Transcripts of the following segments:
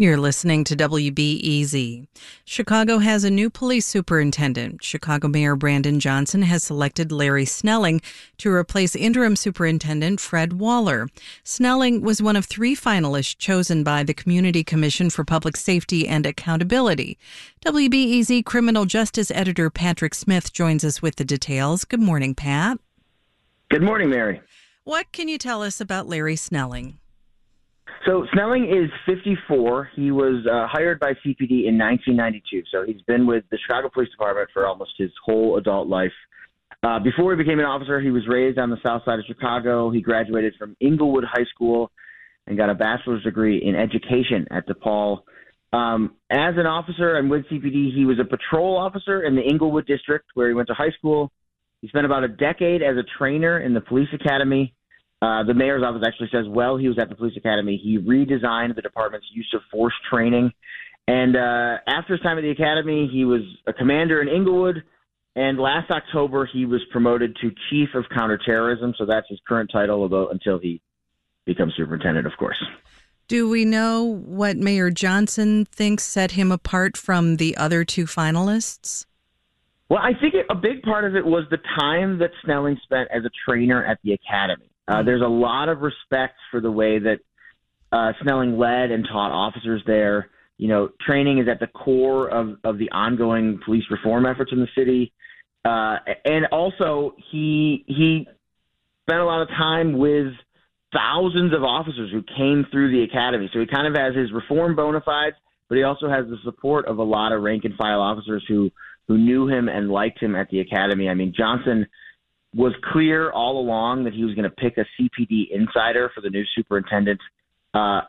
You're listening to WBEZ. Chicago has a new police superintendent. Chicago Mayor Brandon Johnson has selected Larry Snelling to replace interim superintendent Fred Waller. Snelling was one of three finalists chosen by the Community Commission for Public Safety and Accountability. WBEZ criminal justice editor Patrick Smith joins us with the details. Good morning, Pat. Good morning, Mary. What can you tell us about Larry Snelling? So Snelling is 54. He was uh, hired by CPD in 1992. So he's been with the Chicago Police Department for almost his whole adult life. Uh, before he became an officer, he was raised on the south side of Chicago. He graduated from Englewood High School and got a bachelor's degree in education at DePaul. Um, as an officer and with CPD, he was a patrol officer in the Englewood district where he went to high school. He spent about a decade as a trainer in the police academy. Uh, the mayor's office actually says, well, he was at the police academy. He redesigned the department's use of force training. And uh, after his time at the academy, he was a commander in Englewood. And last October, he was promoted to chief of counterterrorism. So that's his current title, although until he becomes superintendent, of course. Do we know what Mayor Johnson thinks set him apart from the other two finalists? Well, I think a big part of it was the time that Snelling spent as a trainer at the academy. Uh, there's a lot of respect for the way that uh, Snelling led and taught officers there. You know, training is at the core of, of the ongoing police reform efforts in the city. Uh, and also, he he spent a lot of time with thousands of officers who came through the academy. So he kind of has his reform bona fides, but he also has the support of a lot of rank and file officers who who knew him and liked him at the academy. I mean, Johnson was clear all along that he was going to pick a CPD insider for the new superintendent. Uh,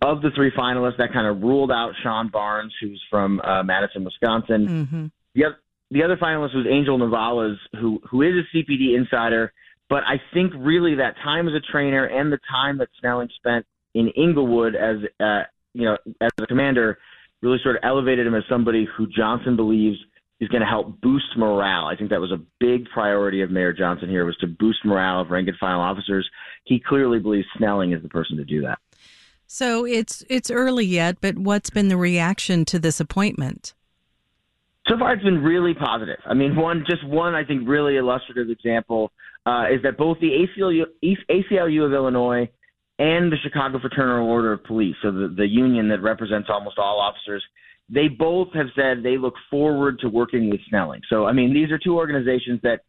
of the three finalists, that kind of ruled out Shon Barnes, who's from uh, Madison, Wisconsin. Mm-hmm. The, other, the other finalist was Angel Novalez, who who is a CPD insider. But I think really that time as a trainer and the time that Snelling spent in Englewood as uh, you know as a commander really sort of elevated him as somebody who Johnson believes is going to help boost morale. I think that was a big priority of Mayor Johnson here was to boost morale of rank and file officers. He clearly believes Snelling is the person to do that. So it's it's early yet, but what's been the reaction to this appointment? So far, it's been really positive. I mean, one just one I think really illustrative example uh, is that both the ACLU, ACLU of Illinois and the Chicago Fraternal Order of Police, so the, the union that represents almost all officers, they both have said they look forward to working with Snelling. So, I mean, these are two organizations that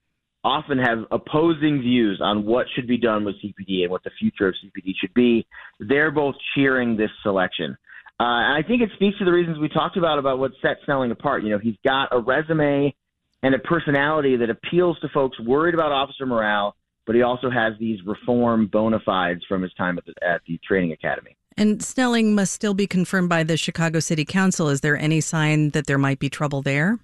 often have opposing views on what should be done with CPD and what the future of CPD should be. They're both cheering this selection. Uh, and I think it speaks to the reasons we talked about about what set Snelling apart. You know, he's got a resume and a personality that appeals to folks worried about officer morale, but he also has these reform bona fides from his time at the, at the training academy. And Snelling must still be confirmed by the Chicago City Council. Is there any sign that there might be trouble there?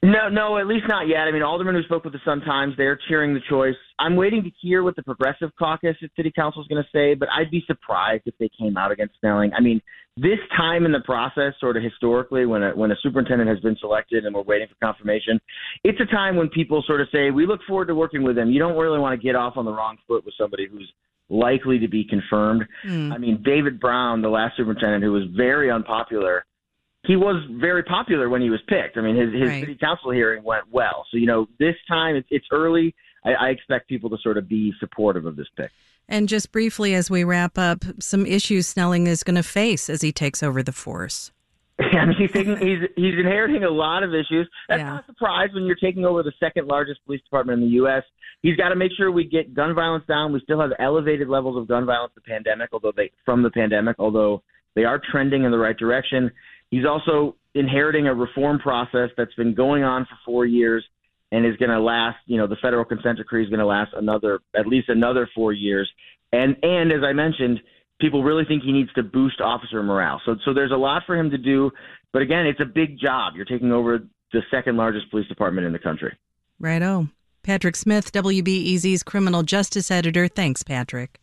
No, no, at least not yet. I mean, aldermen who spoke with the Sun Times, they're cheering the choice. I'm waiting to hear what the Progressive Caucus at City Council is going to say, but I'd be surprised if they came out against Snelling. I mean, this time in the process, sort of historically, when a, when a superintendent has been selected and we're waiting for confirmation, it's a time when people sort of say, "We look forward to working with him." You don't really want to get off on the wrong foot with somebody who's likely to be confirmed. Mm. I mean, David Brown, the last superintendent, who was very unpopular, he was very popular when he was picked. I mean, his his right. city council hearing went well. So you know, this time it's, it's early. I, I expect people to sort of be supportive of this pick. And just briefly, as we wrap up, some issues Snelling is going to face as he takes over the force. I mean, he's taking he's he's inheriting a lot of issues. That's yeah. not a surprise when you're taking over the second largest police department in the U.S. He's got to make sure we get gun violence down. We still have elevated levels of gun violence the pandemic, although they from the pandemic, although they are trending in the right direction. He's also inheriting a reform process that's been going on for four years and is going to last. You know, the federal consent decree is going to last another at least another four years. And and as I mentioned people really think he needs to boost officer morale. So so there's a lot for him to do, but again, it's a big job. You're taking over the second largest police department in the country. Righto. Patrick Smith, WBEZ's criminal justice editor. Thanks, Patrick.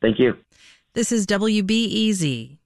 Thank you. This is WBEZ.